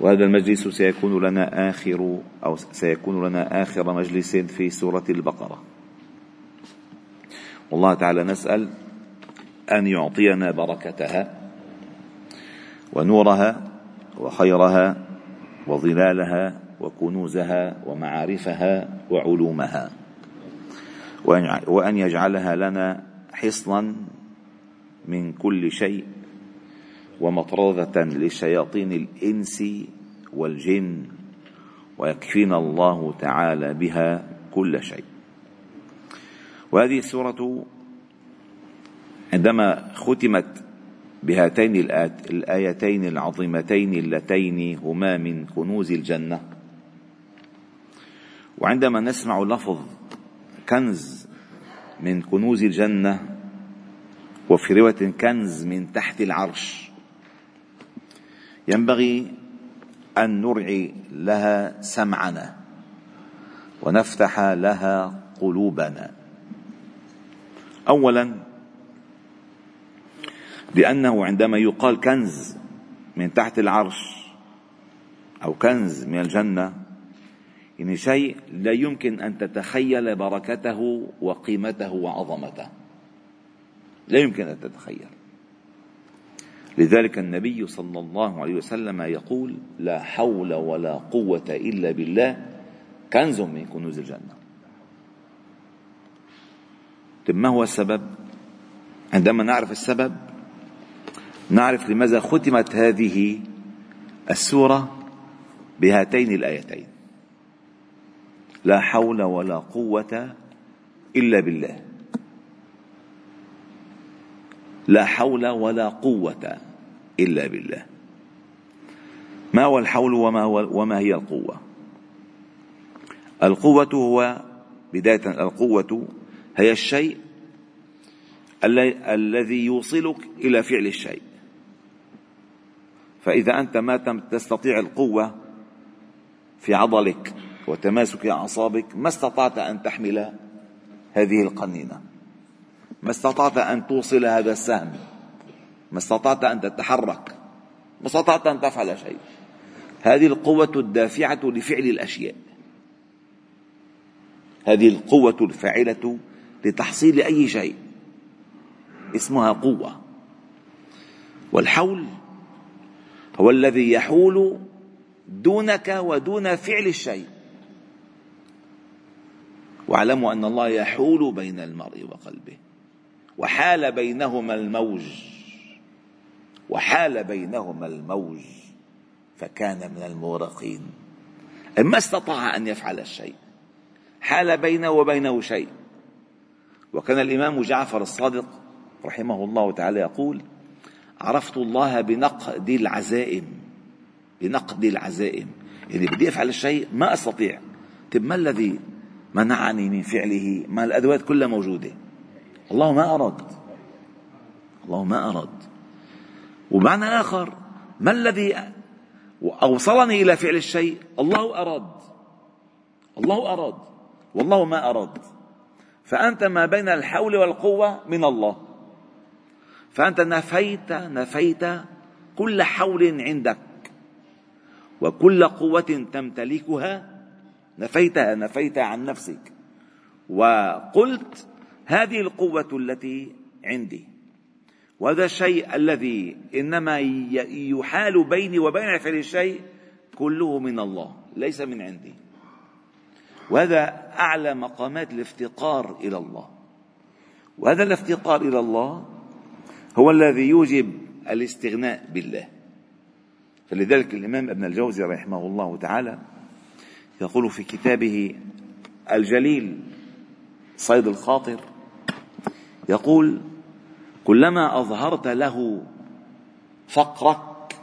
وهذا المجلس سيكون لنا آخر أو سيكون لنا آخر مجلس في سورة البقرة. والله تعالى نسأل أن يعطينا بركتها ونورها وخيرها وظلالها وكنوزها ومعارفها وعلومها. وأن يجعلها لنا حصنا من كل شيء ومطرده لشياطين الإنس والجن ويكفينا الله تعالى بها كل شيء. وهذه السورة عندما ختمت بهاتين الآيتين العظيمتين اللتين هما من كنوز الجنة. وعندما نسمع لفظ كنز من كنوز الجنة وفي رواية كنز من تحت العرش ينبغي أن نرعي لها سمعنا ونفتح لها قلوبنا. اولا لأنه عندما يقال كنز من تحت العرش أو كنز من الجنة يعني شيء لا يمكن أن تتخيل بركته وقيمته وعظمته. لا يمكن أن تتخيل. لذلك النبي صلى الله عليه وسلم يقول لا حول ولا قوة إلا بالله. كنز من كنوز الجنة. طيب ما هو السبب؟ عندما نعرف السبب نعرف لماذا ختمت هذه السورة بهاتين الآيتين. لا حول ولا قوة إلا بالله. لا حول ولا قوة إلا بالله. ما هو الحول وما, هو وما هي القوة؟ القوة هو بداية القوة هي الشيء الذي يوصلك إلى فعل الشيء. فإذا أنت ما تستطيع القوة في عضلك وتماسك أعصابك ما استطعت أن تحمل هذه القنينة. ما استطعت أن توصل هذا السهم. ما استطعت أن تتحرك. ما استطعت أن تفعل شيء. هذه القوة الدافعة لفعل الأشياء. هذه القوة الفاعلة لتحصيل أي شيء. اسمها قوة. والحول هو الذي يحول دونك ودون فعل الشيء. واعلموا أن الله يحول بين المرء وقلبه. وحال بينهما الموج. وحال بينهما الموج فكان من المورقين ما استطاع أن يفعل الشيء حال بينه وبينه شيء. وكان الإمام جعفر الصادق رحمه الله تعالى يقول عرفت الله بنقد العزائم بنقد العزائم. يعني بدي أفعل الشيء ما أستطيع. طيب ما الذي منعني من فعله؟ ما الأدوات كلها موجودة. الله ما أراد. الله ما أراد. ومعنى آخر ما الذي أوصلني إلى فعل الشيء؟ الله أراد. الله أراد. والله ما أراد. فأنت ما بين الحول والقوة من الله. فأنت نفيت نفيت كل حول عندك. وكل قوة تمتلكها نفيتها نفيتها عن نفسك. وقلت هذه القوة التي عندي. وهذا الشيء الذي إنما يحال بيني وبين فعل الشيء كله من الله ليس من عندي. وهذا أعلى مقامات الافتقار إلى الله. وهذا الافتقار إلى الله هو الذي يوجب الاستغناء بالله. فلذلك الإمام ابن الجوزي رحمه الله تعالى يقول في كتابه الجليل صيد الخاطر يقول كلما أظهرت له فقرك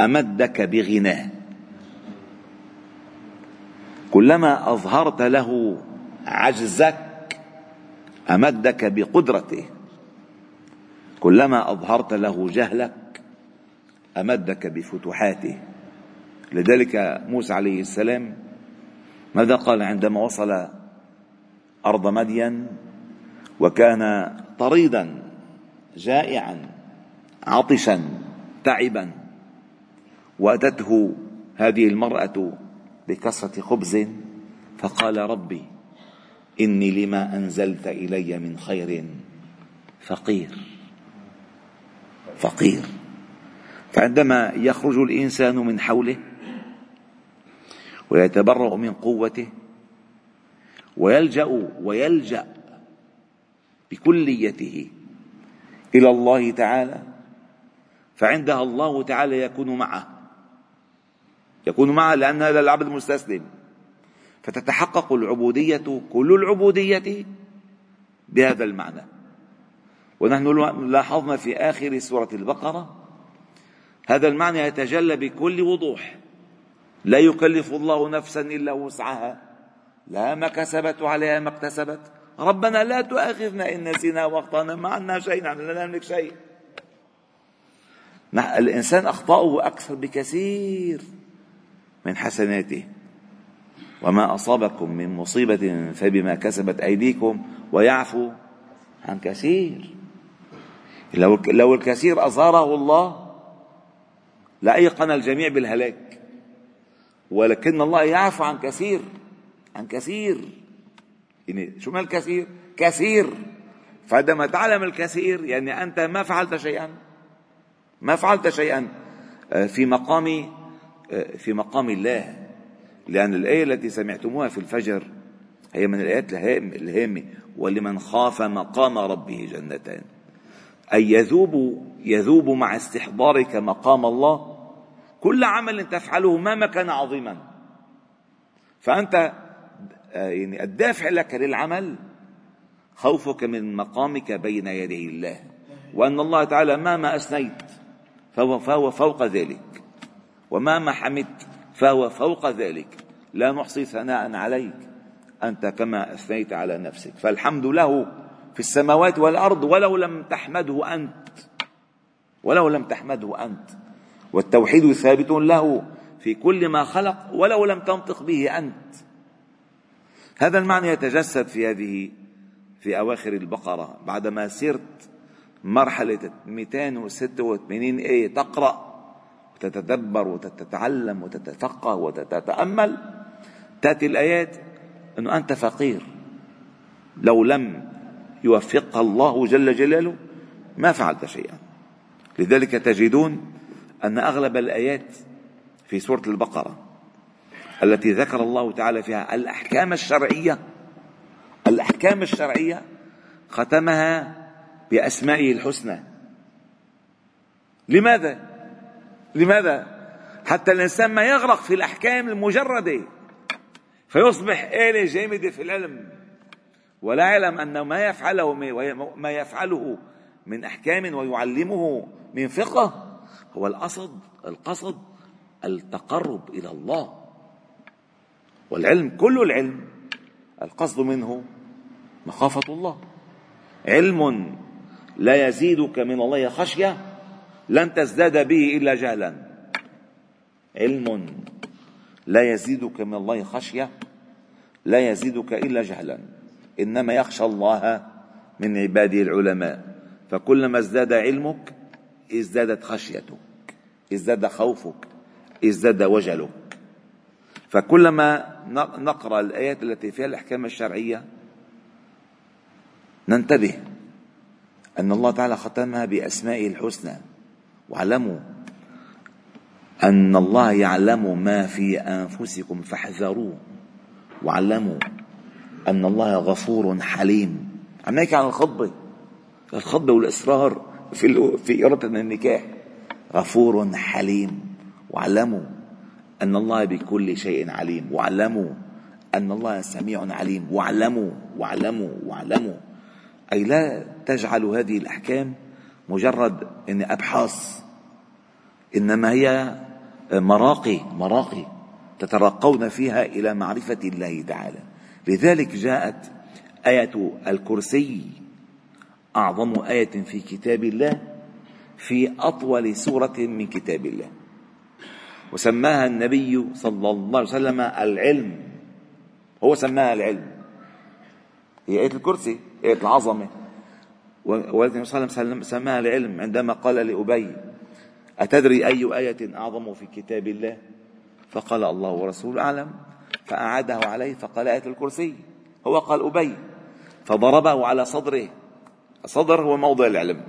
أمدك بغناه كلما أظهرت له عجزك أمدك بقدرته. كلما أظهرت له جهلك أمدك بفتوحاته. لذلك موسى عليه السلام ماذا قال عندما وصل أرض مدين وكان طريدا جائعا عطشا تعبا. وأتته هذه المرأة بكسرة خبز فقال ربي إني لما أنزلت إلي من خير فقير. فقير. فعندما يخرج الإنسان من حوله ويتبرأ من قوته ويلجأ ويلجأ بكليته إلى الله تعالى فعندها الله تعالى يكون معه. يكون معه لأن هذا العبد مستسلم. فتتحقق العبودية كل العبودية بهذا المعنى. ونحن لاحظنا في آخر سورة البقرة هذا المعنى يتجلى بكل وضوح. لا يكلف الله نفسا إلا وسعها. لا ما كسبت وعليها ما اكتسبت. ربنا لا تؤاخذنا إن نسينا وأخطأنا ما عندنا شيء نحن لا نملك شيء. الإنسان أخطاؤه أكثر بكثير من حسناته. وما أصابكم من مصيبة فبما كسبت أيديكم ويعفو عن كثير. لو لو الكثير أظهره الله لأيقن الجميع بالهلاك. ولكن الله يعفو عن كثير عن كثير. يعني شو ما الكثير؟ كثير. فعندما تعلم الكثير يعني أنت ما فعلت شيئا. ما فعلت شيئا آه، في مقام آه، في مقام الله. لأن الآية التي سمعتموها في الفجر هي من الآيات الهامة. ولمن خاف مقام ربه جنتان. أي يذوب يذوب مع استحضارك مقام الله؟ كل عمل تفعله مهما كان عظيما. فأنت يعني الدافع لك للعمل خوفك من مقامك بين يدي الله. وأن الله تعالى مهما أثنيت فهو, فهو فوق ذلك. ومهما حمدت فهو فوق ذلك. لا نحصي ثناء عليك. أنت كما أثنيت على نفسك. فالحمد له في السماوات والأرض ولو لم تحمده أنت. ولو لم تحمده أنت. والتوحيد ثابت له في كل ما خلق ولو لم تنطق به أنت. هذا المعنى يتجسد في هذه في أواخر البقرة. بعدما سرت مرحلة 286 آية تقرأ وتتدبر وتتعلم وتتفقه وتتأمل تأتي الآيات أنه أنت فقير. لو لم يوفقك الله جل جلاله ما فعلت شيئا. لذلك تجدون أن أغلب الآيات في سورة البقرة التي ذكر الله تعالى فيها الأحكام الشرعية الأحكام الشرعية ختمها بأسمائه الحسنى لماذا؟ لماذا؟ حتى الإنسان ما يغرق في الأحكام المجردة فيصبح آلة جامدة في العلم ولا يعلم أن ما يفعله ما يفعله من أحكام ويعلمه من فقه هو القصد القصد التقرب إلى الله والعلم كل العلم القصد منه مخافة الله. علم لا يزيدك من الله خشية لن تزداد به إلا جهلا. علم لا يزيدك من الله خشية لا يزيدك إلا جهلا. إنما يخشى الله من عباده العلماء. فكلما ازداد علمك ازدادت خشيتك ازداد خوفك ازداد وجلك. فكلما نقرأ الآيات التي فيها الأحكام الشرعية. ننتبه أن الله تعالى ختمها بأسمائه الحسنى. واعلموا أن الله يعلم ما في أنفسكم فاحذروه. واعلموا أن الله غفور حليم. عم نحكي عن الخطبة. الخطبة والإصرار في في إرادة النكاح. غفور حليم. واعلموا أن الله بكل شيء عليم. واعلموا أن الله سميع عليم. واعلموا واعلموا واعلموا. أي لا تجعلوا هذه الأحكام مجرد إن أبحاث إنما هي مراقي مراقي تترقون فيها إلى معرفة الله تعالى. لذلك جاءت آية الكرسي أعظم آية في كتاب الله في أطول سورة من كتاب الله. وسماها النبي صلى الله عليه وسلم العلم. هو سماها العلم. هي آية الكرسي آية العظمة. والنبي صلى الله عليه وسلم سماها العلم عندما قال لأبي أتدري أي آية أعظم في كتاب الله؟ فقال الله ورسوله أعلم. فأعاده عليه فقال آية الكرسي. هو قال أبي فضربه على صدره. صدر هو موضع العلم.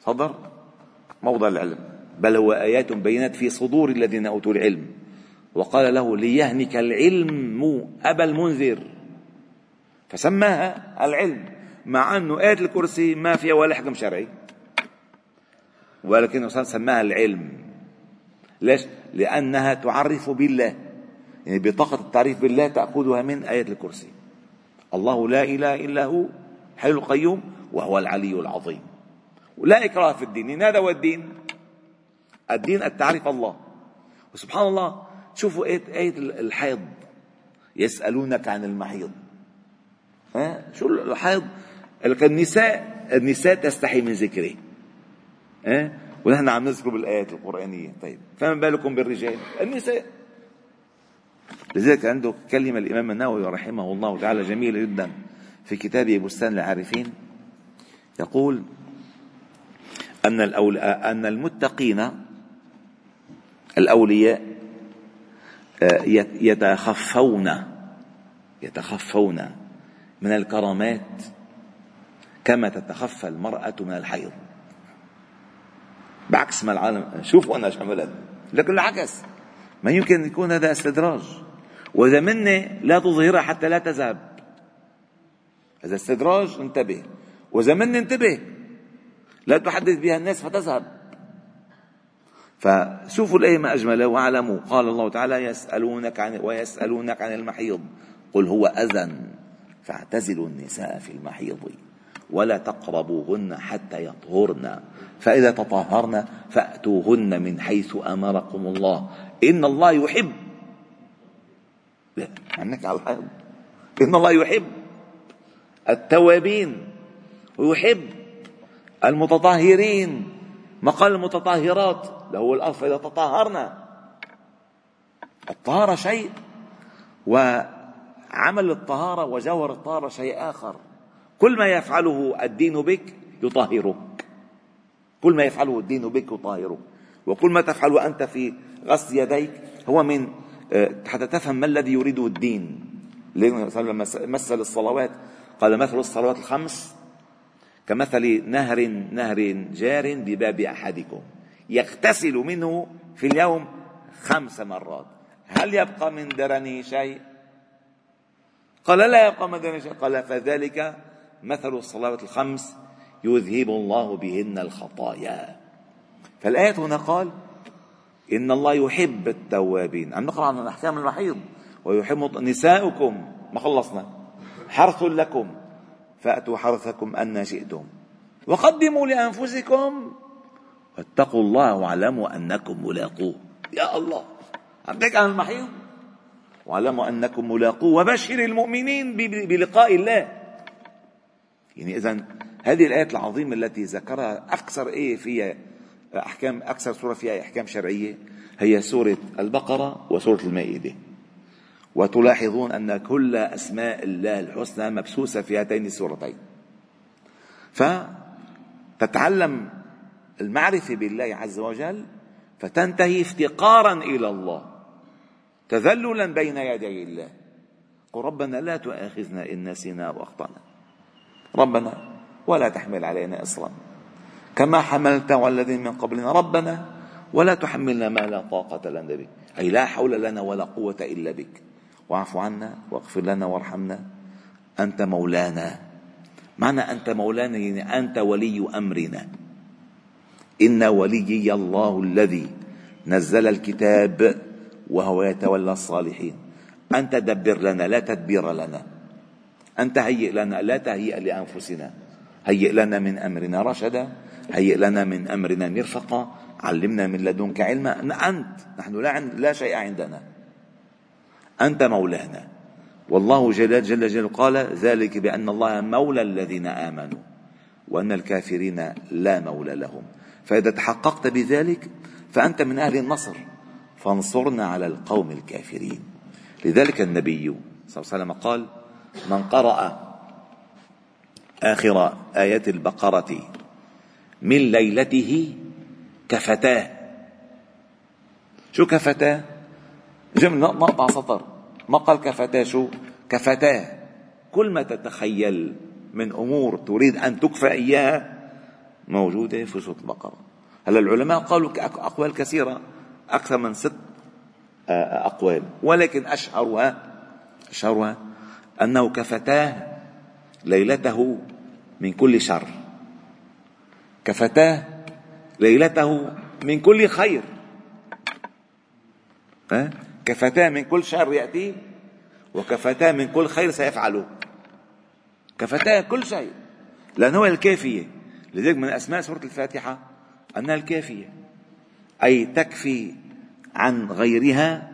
صدر موضع العلم. بل هو آيات بينات في صدور الذين أوتوا العلم. وقال له ليهنك العلم أبا المنذر. فسماها العلم. مع أنه آية الكرسي ما فيها ولا حكم شرعي. ولكنه سماها العلم. ليش؟ لأنها تعرف بالله. يعني بطاقة التعريف بالله تأخذها من آية الكرسي. الله لا إله إلا هو حي القيوم وهو العلي العظيم. ولا إكراه في الدين. يعني هذا هو الدين. الدين التعرف الله. وسبحان الله شوفوا آية, آية الحيض؟ يسألونك عن المحيض. ها؟ شو الحيض؟ النساء النساء تستحي من ذكره. ها؟ ونحن عم نذكر بالآيات القرآنية. طيب فما بالكم بالرجال؟ النساء. لذلك عنده كلمة الإمام النووي رحمه الله تعالى جميلة جدا في كتابه بستان العارفين. يقول أن أن المتقين الأولياء آه، يتخفون يتخفون من الكرامات كما تتخفى المرأة من الحيض. بعكس ما العالم شوفوا أنا إيش عملت. لكن العكس ما يمكن يكون هذا استدراج. وإذا مني لا تظهرها حتى لا تذهب. هذا استدراج انتبه. وإذا مني انتبه لا تحدث بها الناس فتذهب. فشوفوا الآية ما أجمل واعلموا. قال الله تعالى يسألونك عن ويسألونك عن المحيض. قل هو أذى فاعتزلوا النساء في المحيض ولا تقربوهن حتى يطهرن. فإذا تطهرن فأتوهن من حيث أمركم الله. إن الله يحب. عنك على الحيض. إن الله يحب. التوابين. ويحب المتطهرين. ما قال المتطهرات. له الأرض فإذا تطهرنا. الطهارة شيء وعمل الطهارة وجوهر الطهارة شيء آخر. كل ما يفعله الدين بك يطهرك. كل ما يفعله الدين بك يطهرك. وكل ما تفعله أنت في غسل يديك هو من آه، حتى تفهم ما الذي يريده الدين. لما مثل الصلوات. قال مثل الصلوات الخمس كمثل نهر نهر جار بباب أحدكم يغتسل منه في اليوم خمس مرات. هل يبقى من درني شيء؟ قال لا يبقى من درني شيء. قال فذلك مثل الصلوات الخمس يذهب الله بهن الخطايا. فالآية هنا قال إن الله يحب التوابين. عم نقرأ عن أحكام المحيض ويحب نساؤكم. ما خلصنا. حرث لكم. فأتوا حرثكم أن شئتم وقدموا لأنفسكم. واتقوا الله واعلموا أنكم ملاقوه. يا الله عم عن المحيض واعلموا أنكم ملاقوه. وبشر المؤمنين بلقاء الله. يعني إذا هذه الآية العظيمة التي ذكرها أكثر آية فيها أحكام أكثر سورة فيها أحكام شرعية هي سورة البقرة وسورة المائدة. وتلاحظون أن كل أسماء الله الحسنى مبسوسة في هاتين السورتين. فتتعلم المعرفة بالله عز وجل فتنتهي افتقارا إلى الله تذللا بين يدي الله. قل ربنا لا تؤاخذنا إن نسينا وأخطأنا ربنا ولا تحمل علينا إصرا. كما حملت على الذين من قبلنا ربنا ولا تحملنا ما لا طاقة لنا به. أي لا حول لنا ولا قوة إلا بك. واعف عنا واغفر لنا وارحمنا. أنت مولانا. معنى أنت مولانا يعني أنت ولي أمرنا. إن وليي الله الذي نزل الكتاب وهو يتولى الصالحين. أنت دبر لنا لا تدبير لنا. أنت هيئ لنا لا تهيئ لأنفسنا. هيئ لنا من أمرنا رشدا هيئ لنا من أمرنا مرفقا. علمنا من لدنك علما. أنت نحن لا, لا شيء عندنا. أنت مولانا. والله جل جل جل قال ذلك بأن الله مولى الذين آمنوا وأن الكافرين لا مولى لهم. فإذا تحققت بذلك فأنت من أهل النصر. فانصرنا على القوم الكافرين. لذلك النبي صلى الله عليه وسلم قال من قرأ آخر آيات البقرة من ليلته كفتاه. شو كفتاه؟ جملة مقطع سطر. ما قال كفتاه شو؟ كفتاه. كل ما تتخيل من أمور تريد أن تكفى إياها موجودة في سورة البقرة هلا العلماء قالوا أقوال كثيرة أكثر من ست آه، أقوال. ولكن أشهرها أشهرها أنه كفتاه ليلته من كل شر. كفتاه ليلته من كل خير. كفتاه من كل شر يأتي وكفتاه من كل خير سيفعله. كفتاه كل شيء. لأنه هو الكافية. لذلك من أسماء سورة الفاتحة أنها الكافية. أي تكفي عن غيرها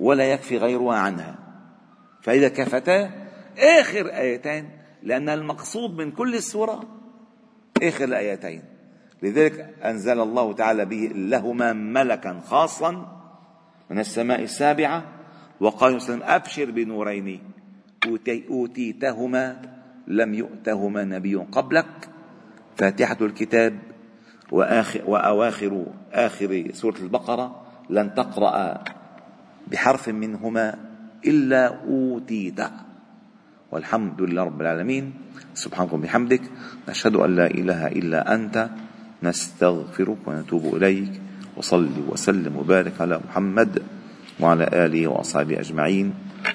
ولا يكفي غيرها عنها. فإذا كفتا آخر آيتين لأن المقصود من كل السورة آخر الآيتين. لذلك أنزل الله تعالى به لهما ملكا خاصا من السماء السابعة وقال وسلم أبشر بنورين أوتيتهما لم يؤتهما نبي قبلك. فاتحة الكتاب وآخر وأواخر آخر سورة البقرة لن تقرأ بحرف منهما إلا أوتيت. والحمد لله رب العالمين. سبحانك وبحمدك. نشهد أن لا إله إلا أنت. نستغفرك ونتوب إليك. وصل وسلم وبارك على محمد وعلى آله وأصحابه أجمعين.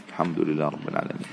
الحمد لله رب العالمين.